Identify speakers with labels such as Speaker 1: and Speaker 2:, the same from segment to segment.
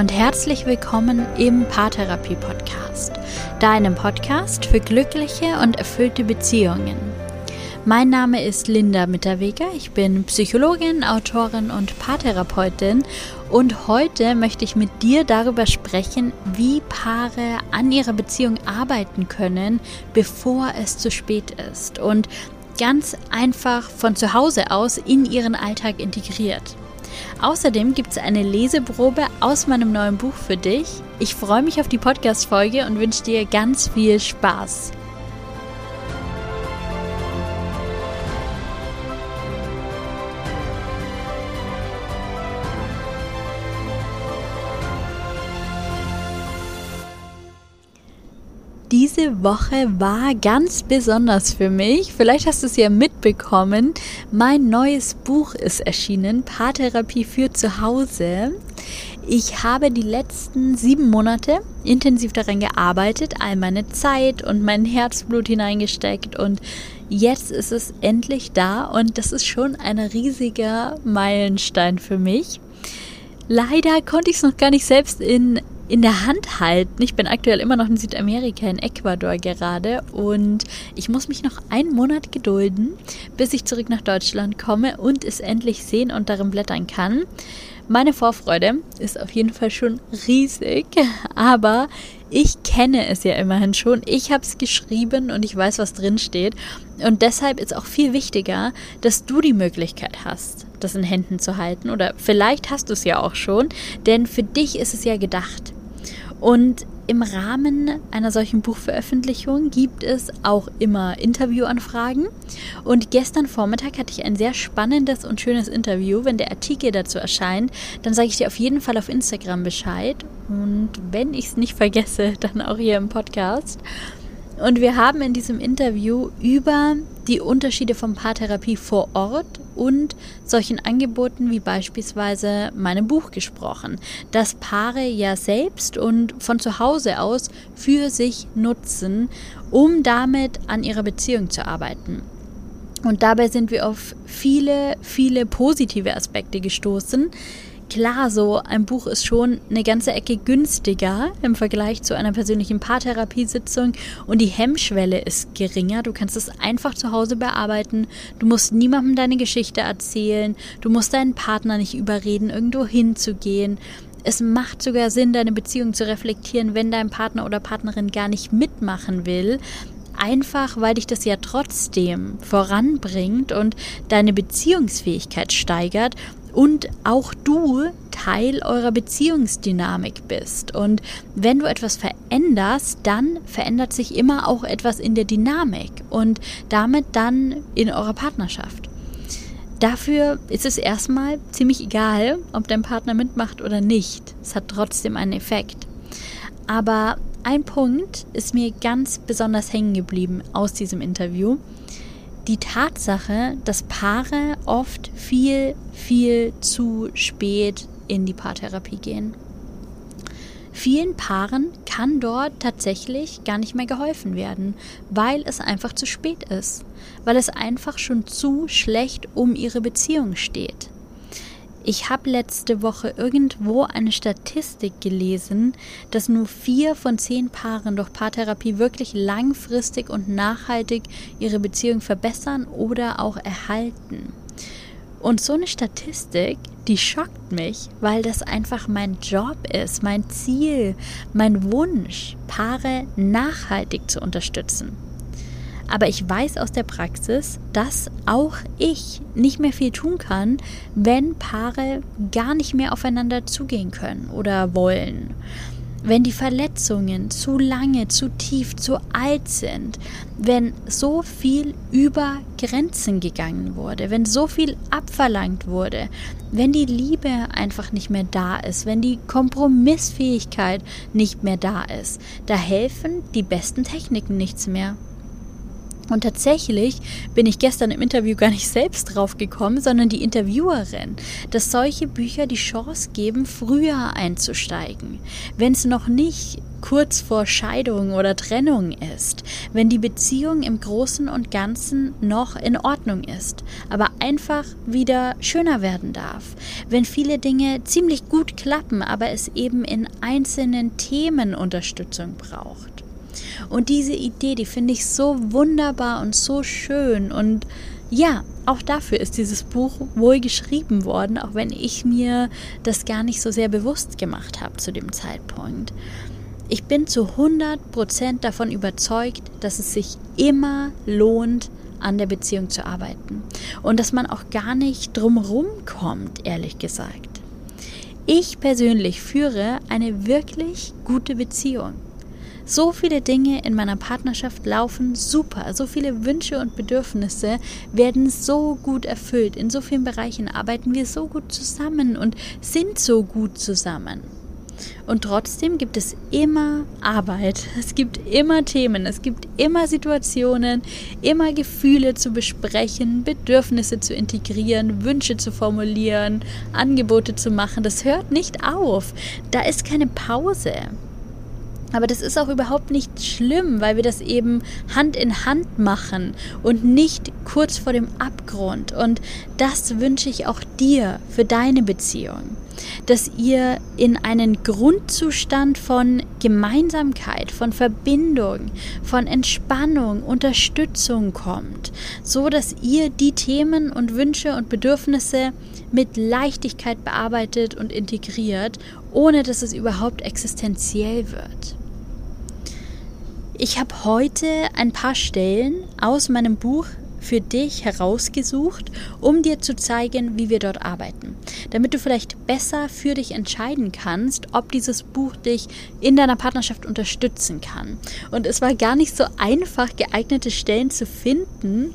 Speaker 1: und herzlich willkommen im Paartherapie Podcast, deinem Podcast für glückliche und erfüllte Beziehungen. Mein Name ist Linda Mitterweger, ich bin Psychologin, Autorin und Paartherapeutin und heute möchte ich mit dir darüber sprechen, wie Paare an ihrer Beziehung arbeiten können, bevor es zu spät ist und ganz einfach von zu Hause aus in ihren Alltag integriert. Außerdem gibt es eine Leseprobe aus meinem neuen Buch für dich. Ich freue mich auf die Podcast-Folge und wünsche dir ganz viel Spaß. Diese Woche war ganz besonders für mich. Vielleicht hast du es ja mitbekommen. Mein neues Buch ist erschienen, Paartherapie für zu Hause. Ich habe die letzten sieben Monate intensiv daran gearbeitet, all meine Zeit und mein Herzblut hineingesteckt und jetzt ist es endlich da und das ist schon ein riesiger Meilenstein für mich. Leider konnte ich es noch gar nicht selbst in in der Hand halten. Ich bin aktuell immer noch in Südamerika, in Ecuador gerade und ich muss mich noch einen Monat gedulden, bis ich zurück nach Deutschland komme und es endlich sehen und darin blättern kann. Meine Vorfreude ist auf jeden Fall schon riesig, aber ich kenne es ja immerhin schon. Ich habe es geschrieben und ich weiß, was drin steht. Und deshalb ist auch viel wichtiger, dass du die Möglichkeit hast, das in Händen zu halten. Oder vielleicht hast du es ja auch schon, denn für dich ist es ja gedacht. Und im Rahmen einer solchen Buchveröffentlichung gibt es auch immer Interviewanfragen. Und gestern Vormittag hatte ich ein sehr spannendes und schönes Interview. Wenn der Artikel dazu erscheint, dann sage ich dir auf jeden Fall auf Instagram Bescheid. Und wenn ich es nicht vergesse, dann auch hier im Podcast. Und wir haben in diesem Interview über die Unterschiede von Paartherapie vor Ort und solchen Angeboten wie beispielsweise meinem Buch gesprochen, das Paare ja selbst und von zu Hause aus für sich nutzen, um damit an ihrer Beziehung zu arbeiten. Und dabei sind wir auf viele, viele positive Aspekte gestoßen, klar, so ein Buch ist schon eine ganze Ecke günstiger im Vergleich zu einer persönlichen Paartherapiesitzung und die Hemmschwelle ist geringer. Du kannst es einfach zu Hause bearbeiten. Du musst niemandem deine Geschichte erzählen. Du musst deinen Partner nicht überreden, irgendwo hinzugehen. Es macht sogar Sinn, deine Beziehung zu reflektieren, wenn dein Partner oder Partnerin gar nicht mitmachen will einfach weil dich das ja trotzdem voranbringt und deine Beziehungsfähigkeit steigert und auch du Teil eurer Beziehungsdynamik bist. Und wenn du etwas veränderst, dann verändert sich immer auch etwas in der Dynamik und damit dann in eurer Partnerschaft. Dafür ist es erstmal ziemlich egal, ob dein Partner mitmacht oder nicht. Es hat trotzdem einen Effekt. Aber ein Punkt ist mir ganz besonders hängen geblieben aus diesem Interview die Tatsache, dass Paare oft viel, viel zu spät in die Paartherapie gehen. Vielen Paaren kann dort tatsächlich gar nicht mehr geholfen werden, weil es einfach zu spät ist, weil es einfach schon zu schlecht um ihre Beziehung steht. Ich habe letzte Woche irgendwo eine Statistik gelesen, dass nur vier von zehn Paaren durch Paartherapie wirklich langfristig und nachhaltig ihre Beziehung verbessern oder auch erhalten. Und so eine Statistik, die schockt mich, weil das einfach mein Job ist, mein Ziel, mein Wunsch, Paare nachhaltig zu unterstützen. Aber ich weiß aus der Praxis, dass auch ich nicht mehr viel tun kann, wenn Paare gar nicht mehr aufeinander zugehen können oder wollen. Wenn die Verletzungen zu lange, zu tief, zu alt sind, wenn so viel über Grenzen gegangen wurde, wenn so viel abverlangt wurde, wenn die Liebe einfach nicht mehr da ist, wenn die Kompromissfähigkeit nicht mehr da ist, da helfen die besten Techniken nichts mehr. Und tatsächlich bin ich gestern im Interview gar nicht selbst drauf gekommen, sondern die Interviewerin, dass solche Bücher die Chance geben, früher einzusteigen. Wenn es noch nicht kurz vor Scheidung oder Trennung ist, wenn die Beziehung im Großen und Ganzen noch in Ordnung ist, aber einfach wieder schöner werden darf, wenn viele Dinge ziemlich gut klappen, aber es eben in einzelnen Themen Unterstützung braucht. Und diese Idee, die finde ich so wunderbar und so schön. Und ja, auch dafür ist dieses Buch wohl geschrieben worden, auch wenn ich mir das gar nicht so sehr bewusst gemacht habe zu dem Zeitpunkt. Ich bin zu 100% davon überzeugt, dass es sich immer lohnt, an der Beziehung zu arbeiten. Und dass man auch gar nicht drumherum kommt, ehrlich gesagt. Ich persönlich führe eine wirklich gute Beziehung. So viele Dinge in meiner Partnerschaft laufen super. So viele Wünsche und Bedürfnisse werden so gut erfüllt. In so vielen Bereichen arbeiten wir so gut zusammen und sind so gut zusammen. Und trotzdem gibt es immer Arbeit, es gibt immer Themen, es gibt immer Situationen, immer Gefühle zu besprechen, Bedürfnisse zu integrieren, Wünsche zu formulieren, Angebote zu machen. Das hört nicht auf. Da ist keine Pause. Aber das ist auch überhaupt nicht schlimm, weil wir das eben Hand in Hand machen und nicht kurz vor dem Abgrund. Und das wünsche ich auch dir für deine Beziehung. Dass ihr in einen Grundzustand von Gemeinsamkeit, von Verbindung, von Entspannung, Unterstützung kommt, so dass ihr die Themen und Wünsche und Bedürfnisse mit Leichtigkeit bearbeitet und integriert, ohne dass es überhaupt existenziell wird. Ich habe heute ein paar Stellen aus meinem Buch für dich herausgesucht, um dir zu zeigen, wie wir dort arbeiten. Damit du vielleicht besser für dich entscheiden kannst, ob dieses Buch dich in deiner Partnerschaft unterstützen kann. Und es war gar nicht so einfach, geeignete Stellen zu finden,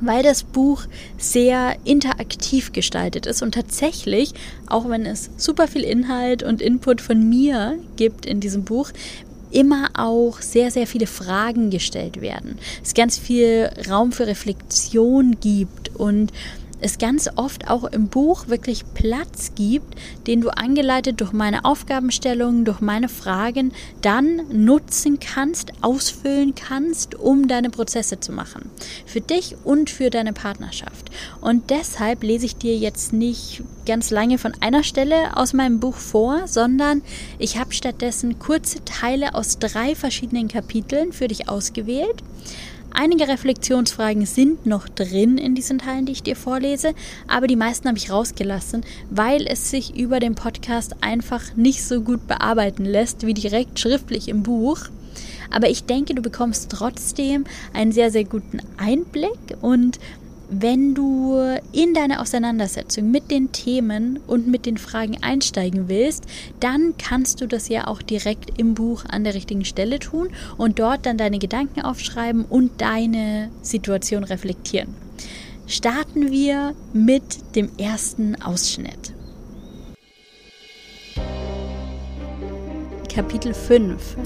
Speaker 1: weil das Buch sehr interaktiv gestaltet ist und tatsächlich, auch wenn es super viel Inhalt und Input von mir gibt in diesem Buch, immer auch sehr, sehr viele Fragen gestellt werden. Es ganz viel Raum für Reflexion gibt und es ganz oft auch im Buch wirklich Platz gibt, den du angeleitet durch meine Aufgabenstellungen, durch meine Fragen dann nutzen kannst, ausfüllen kannst, um deine Prozesse zu machen. Für dich und für deine Partnerschaft. Und deshalb lese ich dir jetzt nicht ganz lange von einer Stelle aus meinem Buch vor, sondern ich habe stattdessen kurze Teile aus drei verschiedenen Kapiteln für dich ausgewählt. Einige Reflexionsfragen sind noch drin in diesen Teilen, die ich dir vorlese, aber die meisten habe ich rausgelassen, weil es sich über den Podcast einfach nicht so gut bearbeiten lässt wie direkt schriftlich im Buch. Aber ich denke, du bekommst trotzdem einen sehr, sehr guten Einblick und wenn du in deine Auseinandersetzung mit den Themen und mit den Fragen einsteigen willst, dann kannst du das ja auch direkt im Buch an der richtigen Stelle tun und dort dann deine Gedanken aufschreiben und deine Situation reflektieren. Starten wir mit dem ersten Ausschnitt. Kapitel 5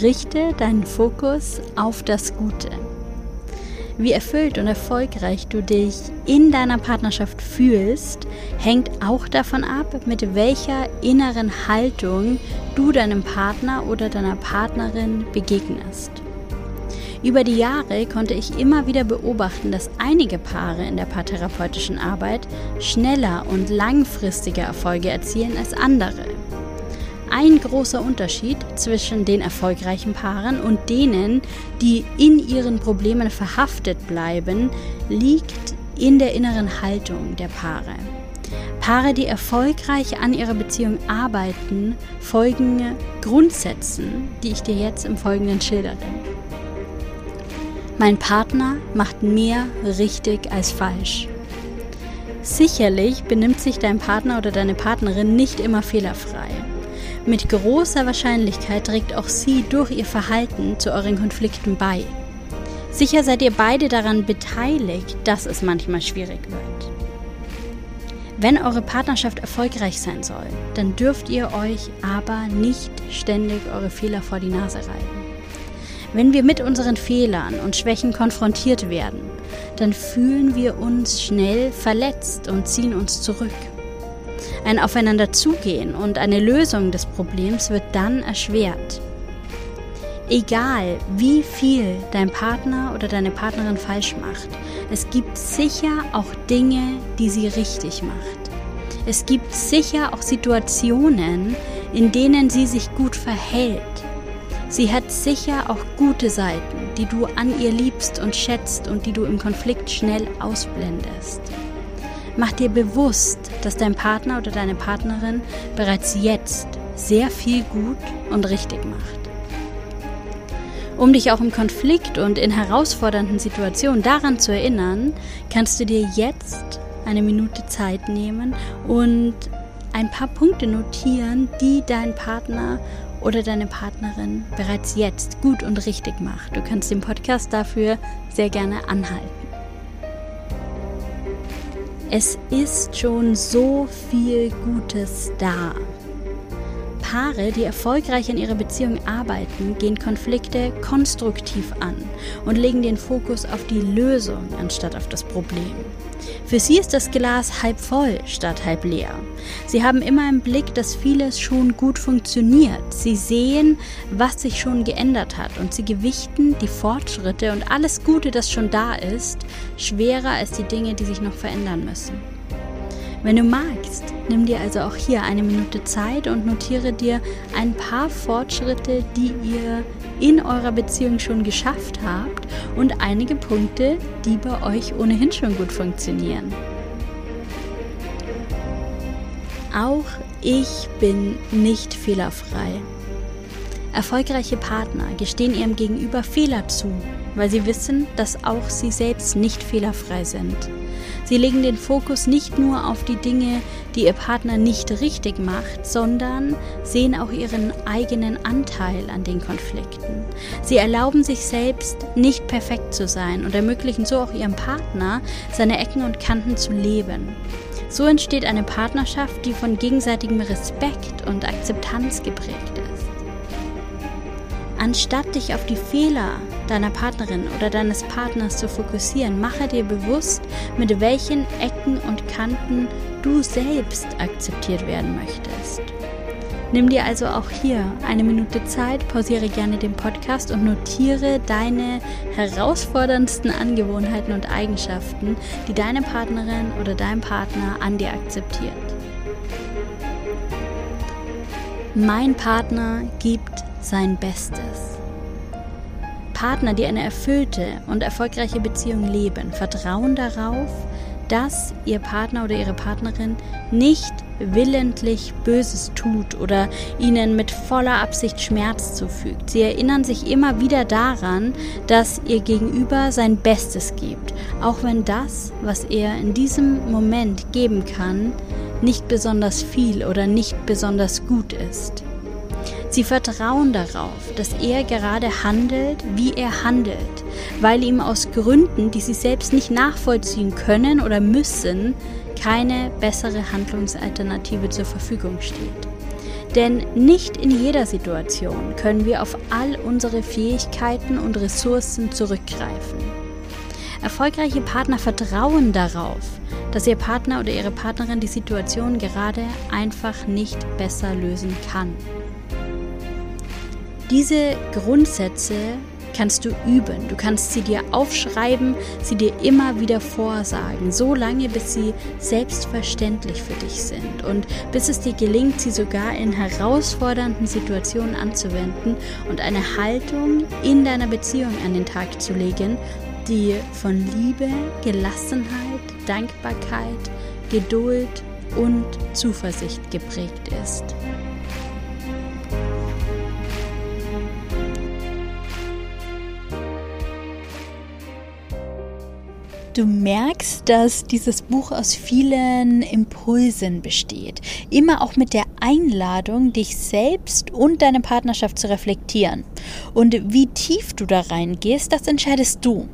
Speaker 1: Richte deinen Fokus auf das Gute. Wie erfüllt und erfolgreich du dich in deiner Partnerschaft fühlst, hängt auch davon ab, mit welcher inneren Haltung du deinem Partner oder deiner Partnerin begegnest. Über die Jahre konnte ich immer wieder beobachten, dass einige Paare in der paartherapeutischen Arbeit schneller und langfristiger Erfolge erzielen als andere. Ein großer Unterschied zwischen den erfolgreichen Paaren und denen, die in ihren Problemen verhaftet bleiben, liegt in der inneren Haltung der Paare. Paare, die erfolgreich an ihrer Beziehung arbeiten, folgen Grundsätzen, die ich dir jetzt im Folgenden schildere. Mein Partner macht mehr richtig als falsch. Sicherlich benimmt sich dein Partner oder deine Partnerin nicht immer fehlerfrei. Mit großer Wahrscheinlichkeit trägt auch sie durch ihr Verhalten zu euren Konflikten bei. Sicher seid ihr beide daran beteiligt, dass es manchmal schwierig wird. Wenn eure Partnerschaft erfolgreich sein soll, dann dürft ihr euch aber nicht ständig eure Fehler vor die Nase reiben. Wenn wir mit unseren Fehlern und Schwächen konfrontiert werden, dann fühlen wir uns schnell verletzt und ziehen uns zurück. Ein Aufeinanderzugehen und eine Lösung des Problems wird dann erschwert. Egal, wie viel dein Partner oder deine Partnerin falsch macht, es gibt sicher auch Dinge, die sie richtig macht. Es gibt sicher auch Situationen, in denen sie sich gut verhält. Sie hat sicher auch gute Seiten, die du an ihr liebst und schätzt und die du im Konflikt schnell ausblendest. Mach dir bewusst, dass dein Partner oder deine Partnerin bereits jetzt sehr viel gut und richtig macht. Um dich auch im Konflikt und in herausfordernden Situationen daran zu erinnern, kannst du dir jetzt eine Minute Zeit nehmen und ein paar Punkte notieren, die dein Partner oder deine Partnerin bereits jetzt gut und richtig macht. Du kannst den Podcast dafür sehr gerne anhalten. Es ist schon so viel Gutes da. Paare, die erfolgreich in ihrer Beziehung arbeiten, gehen Konflikte konstruktiv an und legen den Fokus auf die Lösung anstatt auf das Problem. Für sie ist das Glas halb voll statt halb leer. Sie haben immer im Blick, dass vieles schon gut funktioniert. Sie sehen, was sich schon geändert hat und sie gewichten die Fortschritte und alles Gute, das schon da ist, schwerer als die Dinge, die sich noch verändern müssen. Wenn du magst, nimm dir also auch hier eine Minute Zeit und notiere dir ein paar Fortschritte, die ihr in eurer Beziehung schon geschafft habt und einige Punkte, die bei euch ohnehin schon gut funktionieren. Auch ich bin nicht fehlerfrei. Erfolgreiche Partner gestehen ihrem Gegenüber Fehler zu, weil sie wissen, dass auch sie selbst nicht fehlerfrei sind. Sie legen den Fokus nicht nur auf die Dinge, die ihr Partner nicht richtig macht, sondern sehen auch ihren eigenen Anteil an den Konflikten. Sie erlauben sich selbst, nicht perfekt zu sein und ermöglichen so auch ihrem Partner, seine Ecken und Kanten zu leben. So entsteht eine Partnerschaft, die von gegenseitigem Respekt und Akzeptanz geprägt ist. Anstatt dich auf die Fehler deiner Partnerin oder deines Partners zu fokussieren, mache dir bewusst, mit welchen Ecken und Kanten du selbst akzeptiert werden möchtest. Nimm dir also auch hier eine Minute Zeit, pausiere gerne den Podcast und notiere deine herausforderndsten Angewohnheiten und Eigenschaften, die deine Partnerin oder dein Partner an dir akzeptiert. Mein Partner gibt sein Bestes. Partner, die eine erfüllte und erfolgreiche Beziehung leben, vertrauen darauf, dass ihr Partner oder ihre Partnerin nicht willentlich Böses tut oder ihnen mit voller Absicht Schmerz zufügt. Sie erinnern sich immer wieder daran, dass ihr Gegenüber sein Bestes gibt, auch wenn das, was er in diesem Moment geben kann, nicht besonders viel oder nicht besonders gut ist. Sie vertrauen darauf, dass er gerade handelt, wie er handelt, weil ihm aus Gründen, die sie selbst nicht nachvollziehen können oder müssen, keine bessere Handlungsalternative zur Verfügung steht. Denn nicht in jeder Situation können wir auf all unsere Fähigkeiten und Ressourcen zurückgreifen. Erfolgreiche Partner vertrauen darauf, dass ihr Partner oder ihre Partnerin die Situation gerade einfach nicht besser lösen kann. Diese Grundsätze kannst du üben. Du kannst sie dir aufschreiben, sie dir immer wieder vorsagen, so lange bis sie selbstverständlich für dich sind und bis es dir gelingt, sie sogar in herausfordernden Situationen anzuwenden und eine Haltung in deiner Beziehung an den Tag zu legen, die von Liebe, Gelassenheit, Dankbarkeit, Geduld und Zuversicht geprägt ist. Du merkst, dass dieses Buch aus vielen Impulsen besteht. Immer auch mit der Einladung, dich selbst und deine Partnerschaft zu reflektieren. Und wie tief du da reingehst, das entscheidest du.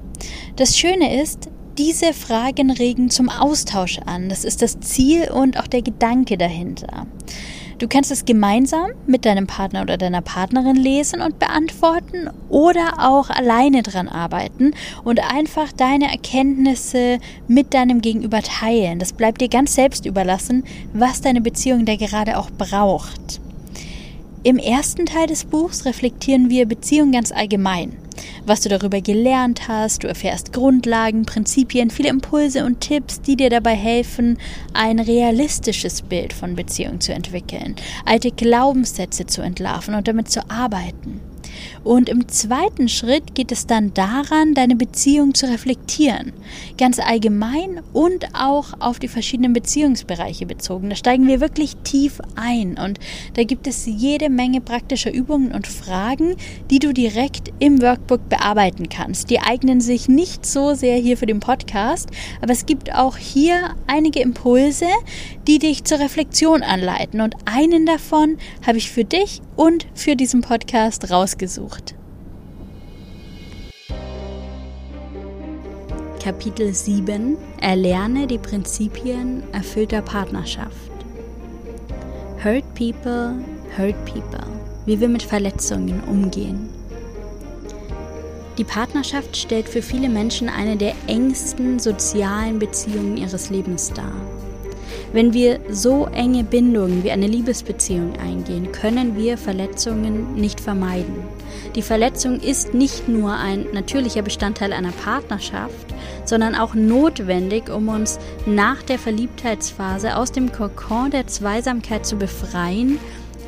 Speaker 1: Das Schöne ist, diese Fragen regen zum Austausch an. Das ist das Ziel und auch der Gedanke dahinter. Du kannst es gemeinsam mit deinem Partner oder deiner Partnerin lesen und beantworten oder auch alleine dran arbeiten und einfach deine Erkenntnisse mit deinem Gegenüber teilen. Das bleibt dir ganz selbst überlassen, was deine Beziehung da gerade auch braucht. Im ersten Teil des Buchs reflektieren wir Beziehungen ganz allgemein was du darüber gelernt hast. Du erfährst Grundlagen, Prinzipien, viele Impulse und Tipps, die dir dabei helfen, ein realistisches Bild von Beziehung zu entwickeln, alte Glaubenssätze zu entlarven und damit zu arbeiten. Und im zweiten Schritt geht es dann daran, deine Beziehung zu reflektieren. Ganz allgemein und auch auf die verschiedenen Beziehungsbereiche bezogen. Da steigen wir wirklich tief ein. Und da gibt es jede Menge praktischer Übungen und Fragen, die du direkt im Workbook bearbeiten kannst. Die eignen sich nicht so sehr hier für den Podcast, aber es gibt auch hier einige Impulse, die dich zur Reflexion anleiten. Und einen davon habe ich für dich und für diesen Podcast rausgesucht. Kapitel 7 Erlerne die Prinzipien erfüllter Partnerschaft. Hurt People, Hurt People. Wie wir mit Verletzungen umgehen. Die Partnerschaft stellt für viele Menschen eine der engsten sozialen Beziehungen ihres Lebens dar. Wenn wir so enge Bindungen wie eine Liebesbeziehung eingehen, können wir Verletzungen nicht vermeiden. Die Verletzung ist nicht nur ein natürlicher Bestandteil einer Partnerschaft, sondern auch notwendig, um uns nach der Verliebtheitsphase aus dem Kokon der Zweisamkeit zu befreien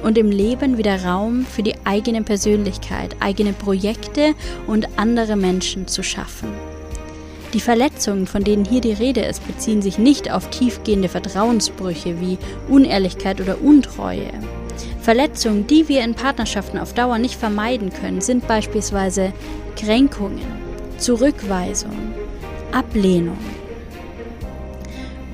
Speaker 1: und im Leben wieder Raum für die eigene Persönlichkeit, eigene Projekte und andere Menschen zu schaffen. Die Verletzungen, von denen hier die Rede ist, beziehen sich nicht auf tiefgehende Vertrauensbrüche wie Unehrlichkeit oder Untreue. Verletzungen, die wir in Partnerschaften auf Dauer nicht vermeiden können, sind beispielsweise Kränkungen, Zurückweisung, Ablehnung,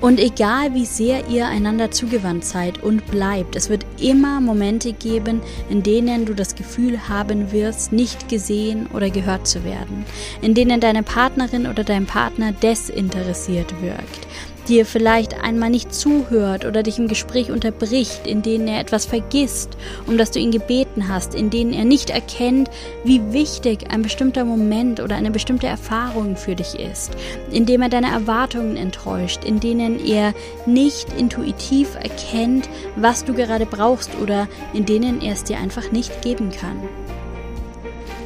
Speaker 1: und egal wie sehr ihr einander zugewandt seid und bleibt, es wird immer Momente geben, in denen du das Gefühl haben wirst, nicht gesehen oder gehört zu werden, in denen deine Partnerin oder dein Partner desinteressiert wirkt, dir vielleicht einmal nicht zuhört oder dich im Gespräch unterbricht, in denen er etwas vergisst, um das du ihn gebeten hast, in denen er nicht erkennt, wie wichtig ein bestimmter Moment oder eine bestimmte Erfahrung für dich ist, indem er deine Erwartungen enttäuscht, in denen er nicht intuitiv erkennt, was du gerade brauchst oder in denen er es dir einfach nicht geben kann.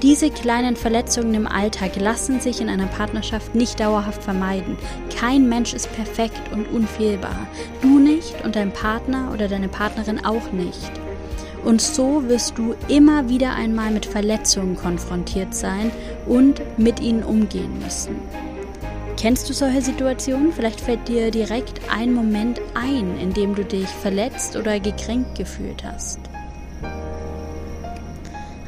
Speaker 1: Diese kleinen Verletzungen im Alltag lassen sich in einer Partnerschaft nicht dauerhaft vermeiden. Kein Mensch ist perfekt und unfehlbar. Du nicht und dein Partner oder deine Partnerin auch nicht. Und so wirst du immer wieder einmal mit Verletzungen konfrontiert sein und mit ihnen umgehen müssen. Kennst du solche Situationen? Vielleicht fällt dir direkt ein Moment ein, in dem du dich verletzt oder gekränkt gefühlt hast.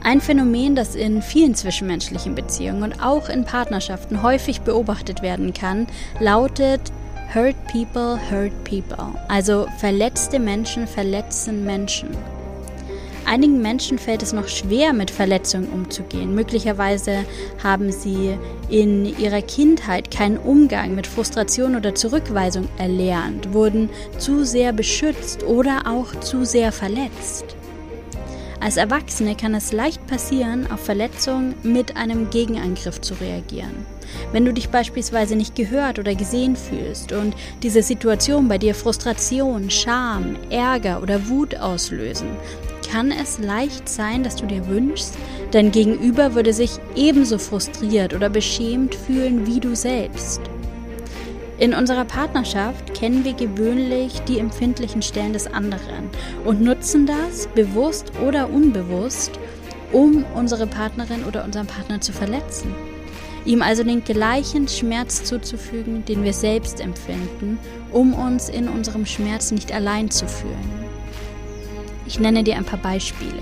Speaker 1: Ein Phänomen, das in vielen zwischenmenschlichen Beziehungen und auch in Partnerschaften häufig beobachtet werden kann, lautet Hurt People Hurt People. Also verletzte Menschen verletzen Menschen. Einigen Menschen fällt es noch schwer, mit Verletzungen umzugehen. Möglicherweise haben sie in ihrer Kindheit keinen Umgang mit Frustration oder Zurückweisung erlernt, wurden zu sehr beschützt oder auch zu sehr verletzt. Als Erwachsene kann es leicht passieren, auf Verletzungen mit einem Gegenangriff zu reagieren. Wenn du dich beispielsweise nicht gehört oder gesehen fühlst und diese Situation bei dir Frustration, Scham, Ärger oder Wut auslösen, kann es leicht sein, dass du dir wünschst, dein Gegenüber würde sich ebenso frustriert oder beschämt fühlen wie du selbst. In unserer Partnerschaft kennen wir gewöhnlich die empfindlichen Stellen des anderen und nutzen das, bewusst oder unbewusst, um unsere Partnerin oder unseren Partner zu verletzen. Ihm also den gleichen Schmerz zuzufügen, den wir selbst empfinden, um uns in unserem Schmerz nicht allein zu fühlen. Ich nenne dir ein paar Beispiele.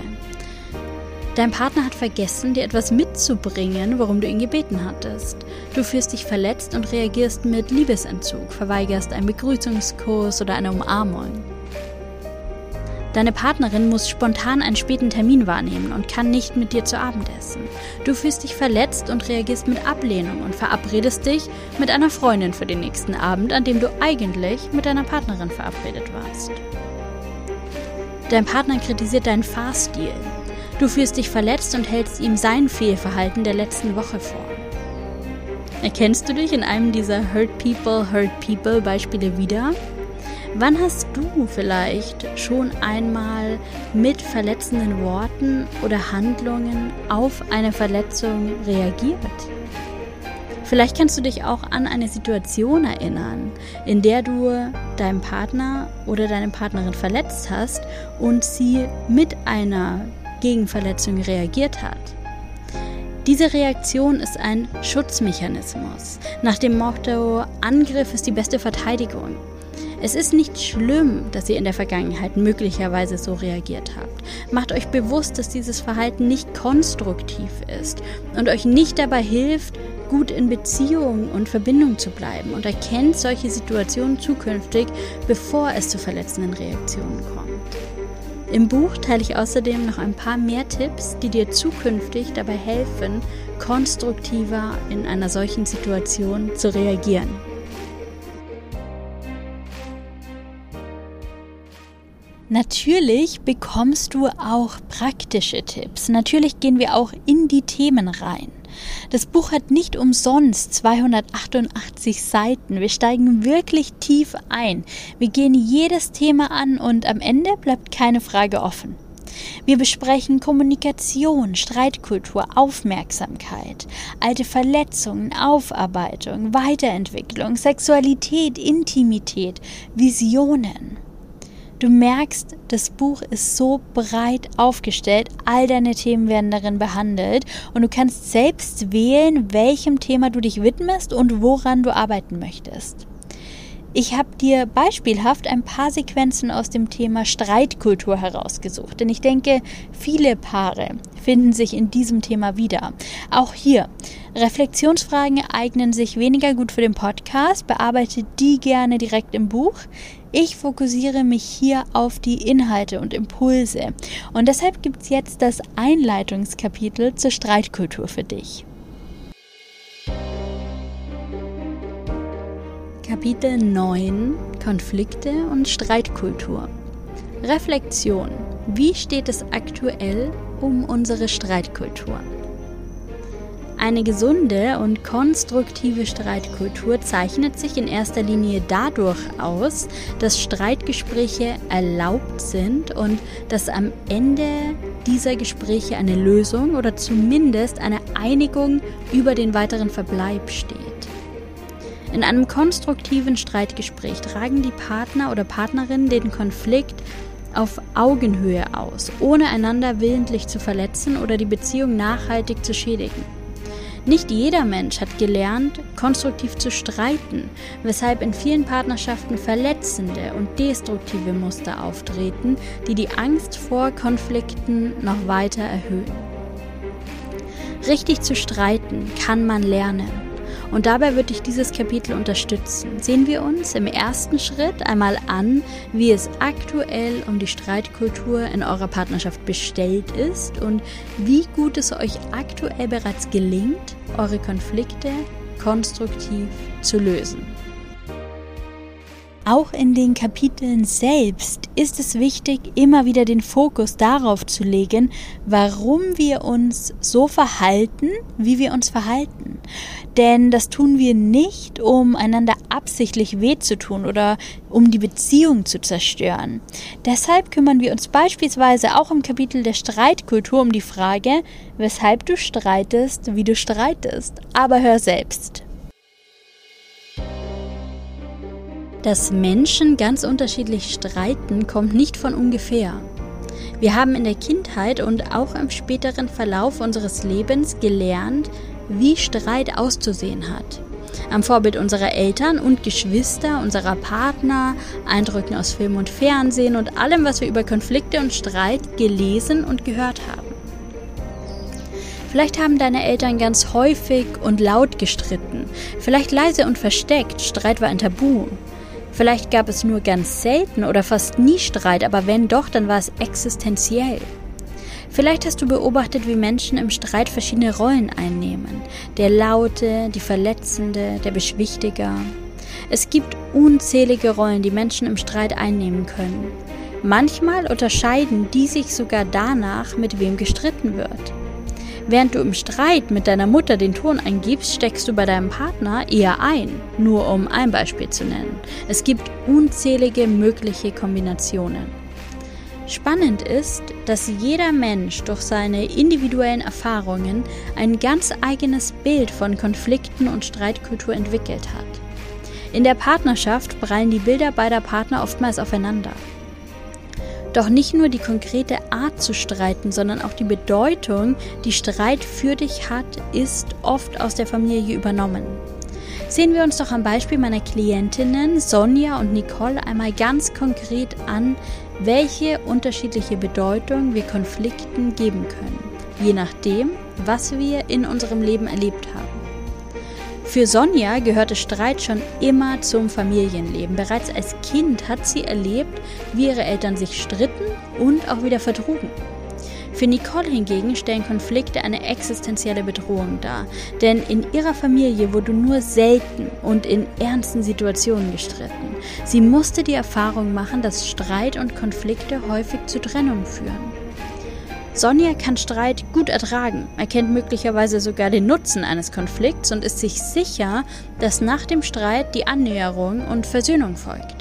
Speaker 1: Dein Partner hat vergessen, dir etwas mitzubringen, worum du ihn gebeten hattest. Du fühlst dich verletzt und reagierst mit Liebesentzug, verweigerst einen Begrüßungskurs oder eine Umarmung. Deine Partnerin muss spontan einen späten Termin wahrnehmen und kann nicht mit dir zu Abend essen. Du fühlst dich verletzt und reagierst mit Ablehnung und verabredest dich mit einer Freundin für den nächsten Abend, an dem du eigentlich mit deiner Partnerin verabredet warst. Dein Partner kritisiert deinen Fahrstil. Du fühlst dich verletzt und hältst ihm sein Fehlverhalten der letzten Woche vor. Erkennst du dich in einem dieser Hurt People, Hurt People Beispiele wieder? Wann hast du vielleicht schon einmal mit verletzenden Worten oder Handlungen auf eine Verletzung reagiert? Vielleicht kannst du dich auch an eine Situation erinnern, in der du deinen Partner oder deine Partnerin verletzt hast und sie mit einer Gegenverletzung reagiert hat. Diese Reaktion ist ein Schutzmechanismus nach dem Motto Angriff ist die beste Verteidigung. Es ist nicht schlimm, dass ihr in der Vergangenheit möglicherweise so reagiert habt. Macht euch bewusst, dass dieses Verhalten nicht konstruktiv ist und euch nicht dabei hilft, gut in Beziehung und Verbindung zu bleiben und erkennt solche Situationen zukünftig, bevor es zu verletzenden Reaktionen kommt. Im Buch teile ich außerdem noch ein paar mehr Tipps, die dir zukünftig dabei helfen, konstruktiver in einer solchen Situation zu reagieren. Natürlich bekommst du auch praktische Tipps. Natürlich gehen wir auch in die Themen rein. Das Buch hat nicht umsonst 288 Seiten. Wir steigen wirklich tief ein. Wir gehen jedes Thema an und am Ende bleibt keine Frage offen. Wir besprechen Kommunikation, Streitkultur, Aufmerksamkeit, alte Verletzungen, Aufarbeitung, Weiterentwicklung, Sexualität, Intimität, Visionen. Du merkst, das Buch ist so breit aufgestellt, all deine Themen werden darin behandelt und du kannst selbst wählen, welchem Thema du dich widmest und woran du arbeiten möchtest. Ich habe dir beispielhaft ein paar Sequenzen aus dem Thema Streitkultur herausgesucht, denn ich denke, viele Paare finden sich in diesem Thema wieder. Auch hier, Reflexionsfragen eignen sich weniger gut für den Podcast, bearbeite die gerne direkt im Buch. Ich fokussiere mich hier auf die Inhalte und Impulse. Und deshalb gibt es jetzt das Einleitungskapitel zur Streitkultur für dich. Kapitel 9 Konflikte und Streitkultur. Reflexion. Wie steht es aktuell um unsere Streitkultur? Eine gesunde und konstruktive Streitkultur zeichnet sich in erster Linie dadurch aus, dass Streitgespräche erlaubt sind und dass am Ende dieser Gespräche eine Lösung oder zumindest eine Einigung über den weiteren Verbleib steht. In einem konstruktiven Streitgespräch tragen die Partner oder Partnerin den Konflikt auf Augenhöhe aus, ohne einander willentlich zu verletzen oder die Beziehung nachhaltig zu schädigen. Nicht jeder Mensch hat gelernt, konstruktiv zu streiten, weshalb in vielen Partnerschaften verletzende und destruktive Muster auftreten, die die Angst vor Konflikten noch weiter erhöhen. Richtig zu streiten kann man lernen. Und dabei wird dich dieses Kapitel unterstützen. Sehen wir uns im ersten Schritt einmal an, wie es aktuell um die Streitkultur in eurer Partnerschaft bestellt ist und wie gut es euch aktuell bereits gelingt, eure Konflikte konstruktiv zu lösen. Auch in den Kapiteln selbst ist es wichtig, immer wieder den Fokus darauf zu legen, warum wir uns so verhalten, wie wir uns verhalten. Denn das tun wir nicht, um einander absichtlich weh zu tun oder um die Beziehung zu zerstören. Deshalb kümmern wir uns beispielsweise auch im Kapitel der Streitkultur um die Frage, weshalb du streitest, wie du streitest. Aber hör selbst. Dass Menschen ganz unterschiedlich streiten, kommt nicht von ungefähr. Wir haben in der Kindheit und auch im späteren Verlauf unseres Lebens gelernt, wie Streit auszusehen hat. Am Vorbild unserer Eltern und Geschwister, unserer Partner, Eindrücken aus Film und Fernsehen und allem, was wir über Konflikte und Streit gelesen und gehört haben. Vielleicht haben deine Eltern ganz häufig und laut gestritten, vielleicht leise und versteckt, Streit war ein Tabu. Vielleicht gab es nur ganz selten oder fast nie Streit, aber wenn doch, dann war es existenziell. Vielleicht hast du beobachtet, wie Menschen im Streit verschiedene Rollen einnehmen. Der Laute, die Verletzende, der Beschwichtiger. Es gibt unzählige Rollen, die Menschen im Streit einnehmen können. Manchmal unterscheiden die sich sogar danach, mit wem gestritten wird. Während du im Streit mit deiner Mutter den Ton eingibst, steckst du bei deinem Partner eher ein, nur um ein Beispiel zu nennen. Es gibt unzählige mögliche Kombinationen. Spannend ist, dass jeder Mensch durch seine individuellen Erfahrungen ein ganz eigenes Bild von Konflikten und Streitkultur entwickelt hat. In der Partnerschaft prallen die Bilder beider Partner oftmals aufeinander. Doch nicht nur die konkrete Art zu streiten, sondern auch die Bedeutung, die Streit für dich hat, ist oft aus der Familie übernommen. Sehen wir uns doch am Beispiel meiner Klientinnen Sonja und Nicole einmal ganz konkret an, welche unterschiedliche Bedeutung wir Konflikten geben können, je nachdem, was wir in unserem Leben erlebt haben. Für Sonja gehörte Streit schon immer zum Familienleben. Bereits als Kind hat sie erlebt, wie ihre Eltern sich stritten und auch wieder vertrugen. Für Nicole hingegen stellen Konflikte eine existenzielle Bedrohung dar, denn in ihrer Familie wurde nur selten und in ernsten Situationen gestritten. Sie musste die Erfahrung machen, dass Streit und Konflikte häufig zu Trennung führen. Sonja kann Streit gut ertragen, erkennt möglicherweise sogar den Nutzen eines Konflikts und ist sich sicher, dass nach dem Streit die Annäherung und Versöhnung folgt.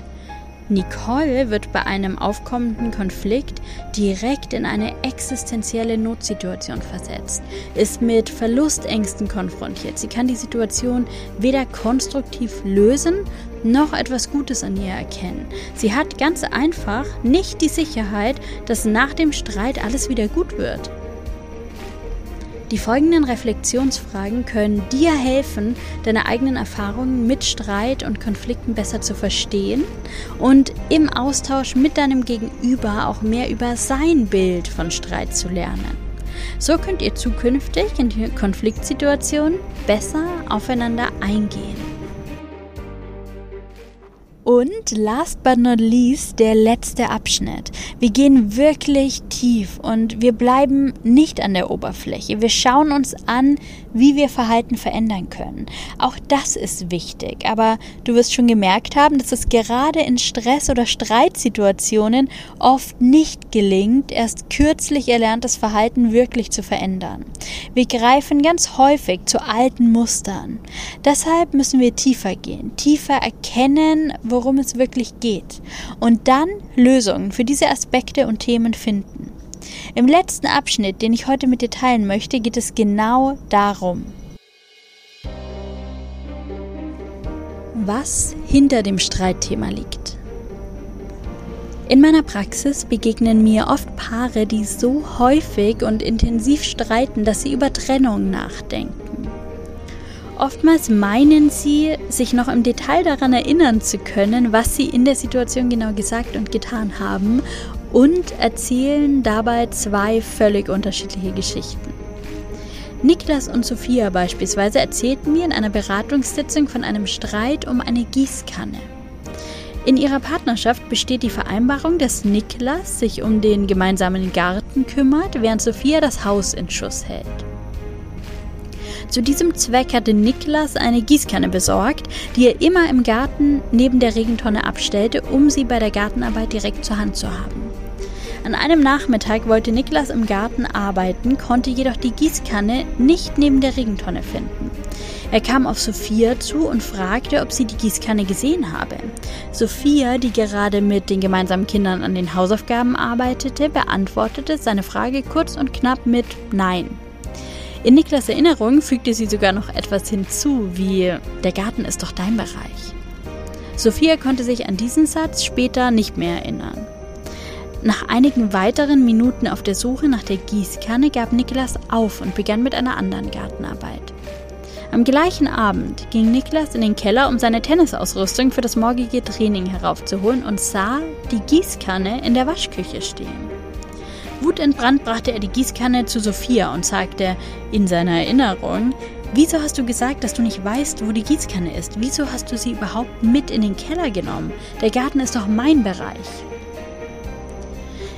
Speaker 1: Nicole wird bei einem aufkommenden Konflikt direkt in eine existenzielle Notsituation versetzt, ist mit Verlustängsten konfrontiert. Sie kann die Situation weder konstruktiv lösen noch etwas Gutes an ihr erkennen. Sie hat ganz einfach nicht die Sicherheit, dass nach dem Streit alles wieder gut wird. Die folgenden Reflexionsfragen können dir helfen, deine eigenen Erfahrungen mit Streit und Konflikten besser zu verstehen und im Austausch mit deinem Gegenüber auch mehr über sein Bild von Streit zu lernen. So könnt ihr zukünftig in Konfliktsituationen besser aufeinander eingehen. Und last but not least der letzte Abschnitt. Wir gehen wirklich tief und wir bleiben nicht an der Oberfläche. Wir schauen uns an, wie wir Verhalten verändern können. Auch das ist wichtig, aber du wirst schon gemerkt haben, dass es gerade in Stress- oder Streitsituationen oft nicht gelingt, erst kürzlich erlerntes Verhalten wirklich zu verändern. Wir greifen ganz häufig zu alten Mustern. Deshalb müssen wir tiefer gehen, tiefer erkennen, wo worum es wirklich geht und dann Lösungen für diese Aspekte und Themen finden. Im letzten Abschnitt, den ich heute mit dir teilen möchte, geht es genau darum. Was hinter dem Streitthema liegt. In meiner Praxis begegnen mir oft Paare, die so häufig und intensiv streiten, dass sie über Trennung nachdenken. Oftmals meinen sie, sich noch im Detail daran erinnern zu können, was sie in der Situation genau gesagt und getan haben und erzählen dabei zwei völlig unterschiedliche Geschichten. Niklas und Sophia beispielsweise erzählten mir in einer Beratungssitzung von einem Streit um eine Gießkanne. In ihrer Partnerschaft besteht die Vereinbarung, dass Niklas sich um den gemeinsamen Garten kümmert, während Sophia das Haus in Schuss hält. Zu diesem Zweck hatte Niklas eine Gießkanne besorgt, die er immer im Garten neben der Regentonne abstellte, um sie bei der Gartenarbeit direkt zur Hand zu haben. An einem Nachmittag wollte Niklas im Garten arbeiten, konnte jedoch die Gießkanne nicht neben der Regentonne finden. Er kam auf Sophia zu und fragte, ob sie die Gießkanne gesehen habe. Sophia, die gerade mit den gemeinsamen Kindern an den Hausaufgaben arbeitete, beantwortete seine Frage kurz und knapp mit Nein. In Niklas Erinnerung fügte sie sogar noch etwas hinzu, wie der Garten ist doch dein Bereich. Sophia konnte sich an diesen Satz später nicht mehr erinnern. Nach einigen weiteren Minuten auf der Suche nach der Gießkanne gab Niklas auf und begann mit einer anderen Gartenarbeit. Am gleichen Abend ging Niklas in den Keller, um seine Tennisausrüstung für das morgige Training heraufzuholen und sah die Gießkanne in der Waschküche stehen. Wutentbrannt brachte er die Gießkanne zu Sophia und sagte in seiner Erinnerung, Wieso hast du gesagt, dass du nicht weißt, wo die Gießkanne ist? Wieso hast du sie überhaupt mit in den Keller genommen? Der Garten ist doch mein Bereich.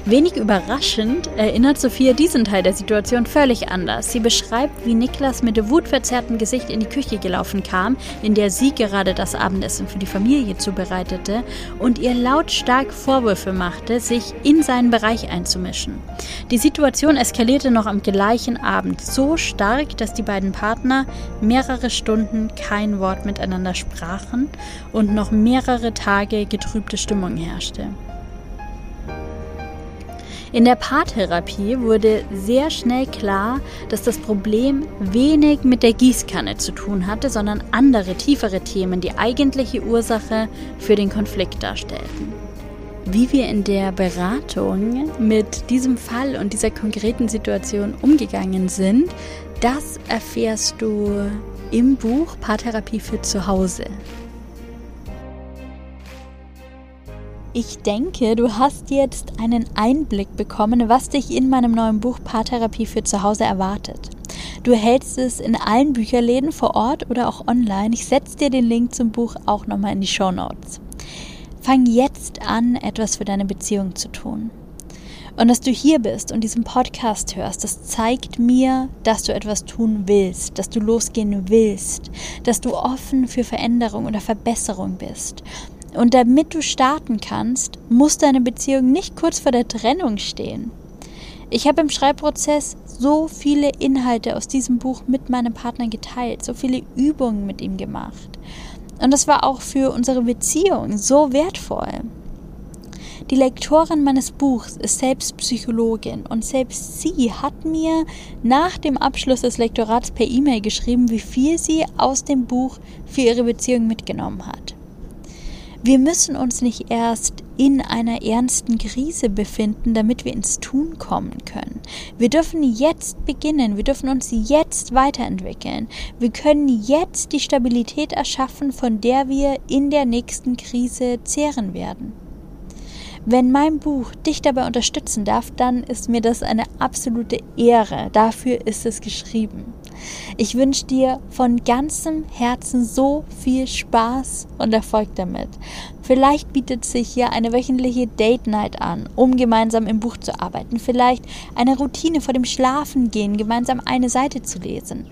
Speaker 1: Wenig überraschend erinnert Sophia diesen Teil der Situation völlig anders. Sie beschreibt, wie Niklas mit wutverzerrtem Gesicht in die Küche gelaufen kam, in der sie gerade das Abendessen für die Familie zubereitete und ihr lautstark Vorwürfe machte, sich in seinen Bereich einzumischen. Die Situation eskalierte noch am gleichen Abend so stark, dass die beiden Partner mehrere Stunden kein Wort miteinander sprachen und noch mehrere Tage getrübte Stimmung herrschte. In der Paartherapie wurde sehr schnell klar, dass das Problem wenig mit der Gießkanne zu tun hatte, sondern andere, tiefere Themen die eigentliche Ursache für den Konflikt darstellten. Wie wir in der Beratung mit diesem Fall und dieser konkreten Situation umgegangen sind, das erfährst du im Buch Paartherapie für zu Hause. Ich denke, du hast jetzt einen Einblick bekommen, was dich in meinem neuen Buch Paartherapie für zu Hause erwartet. Du hältst es in allen Bücherläden vor Ort oder auch online. Ich setze dir den Link zum Buch auch nochmal in die Show Notes. Fang jetzt an, etwas für deine Beziehung zu tun. Und dass du hier bist und diesen Podcast hörst, das zeigt mir, dass du etwas tun willst, dass du losgehen willst, dass du offen für Veränderung oder Verbesserung bist und damit du starten kannst, muss deine Beziehung nicht kurz vor der Trennung stehen. Ich habe im Schreibprozess so viele Inhalte aus diesem Buch mit meinem Partner geteilt, so viele Übungen mit ihm gemacht. Und das war auch für unsere Beziehung so wertvoll. Die Lektorin meines Buchs ist selbst Psychologin und selbst sie hat mir nach dem Abschluss des Lektorats per E-Mail geschrieben, wie viel sie aus dem Buch für ihre Beziehung mitgenommen hat. Wir müssen uns nicht erst in einer ernsten Krise befinden, damit wir ins Tun kommen können. Wir dürfen jetzt beginnen, wir dürfen uns jetzt weiterentwickeln. Wir können jetzt die Stabilität erschaffen, von der wir in der nächsten Krise zehren werden. Wenn mein Buch dich dabei unterstützen darf, dann ist mir das eine absolute Ehre. Dafür ist es geschrieben. Ich wünsche dir von ganzem Herzen so viel Spaß und Erfolg damit. Vielleicht bietet sich ja eine wöchentliche Date Night an, um gemeinsam im Buch zu arbeiten. Vielleicht eine Routine vor dem Schlafengehen, gemeinsam eine Seite zu lesen.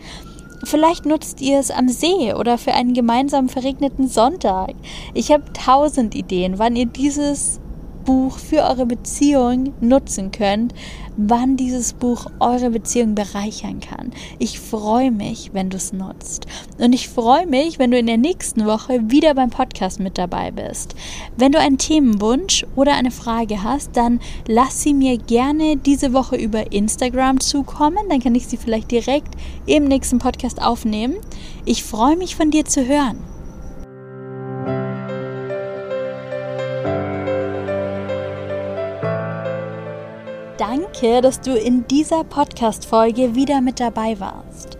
Speaker 1: Vielleicht nutzt ihr es am See oder für einen gemeinsamen verregneten Sonntag. Ich habe tausend Ideen, wann ihr dieses Buch für eure Beziehung nutzen könnt, wann dieses Buch eure Beziehung bereichern kann. Ich freue mich, wenn du es nutzt. Und ich freue mich, wenn du in der nächsten Woche wieder beim Podcast mit dabei bist. Wenn du einen Themenwunsch oder eine Frage hast, dann lass sie mir gerne diese Woche über Instagram zukommen. Dann kann ich sie vielleicht direkt im nächsten Podcast aufnehmen. Ich freue mich von dir zu hören. Danke, dass du in dieser Podcast-Folge wieder mit dabei warst.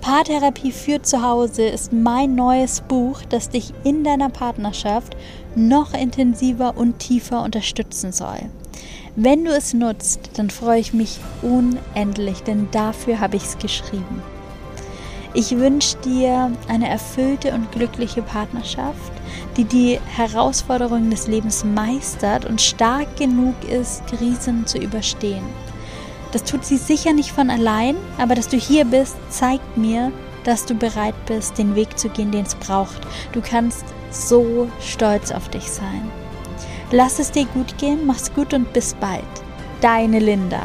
Speaker 1: Paartherapie für zu Hause ist mein neues Buch, das dich in deiner Partnerschaft noch intensiver und tiefer unterstützen soll. Wenn du es nutzt, dann freue ich mich unendlich, denn dafür habe ich es geschrieben. Ich wünsche dir eine erfüllte und glückliche Partnerschaft, die die Herausforderungen des Lebens meistert und stark genug ist, Krisen zu überstehen. Das tut sie sicher nicht von allein, aber dass du hier bist, zeigt mir, dass du bereit bist, den Weg zu gehen, den es braucht. Du kannst so stolz auf dich sein. Lass es dir gut gehen, mach's gut und bis bald. Deine Linda.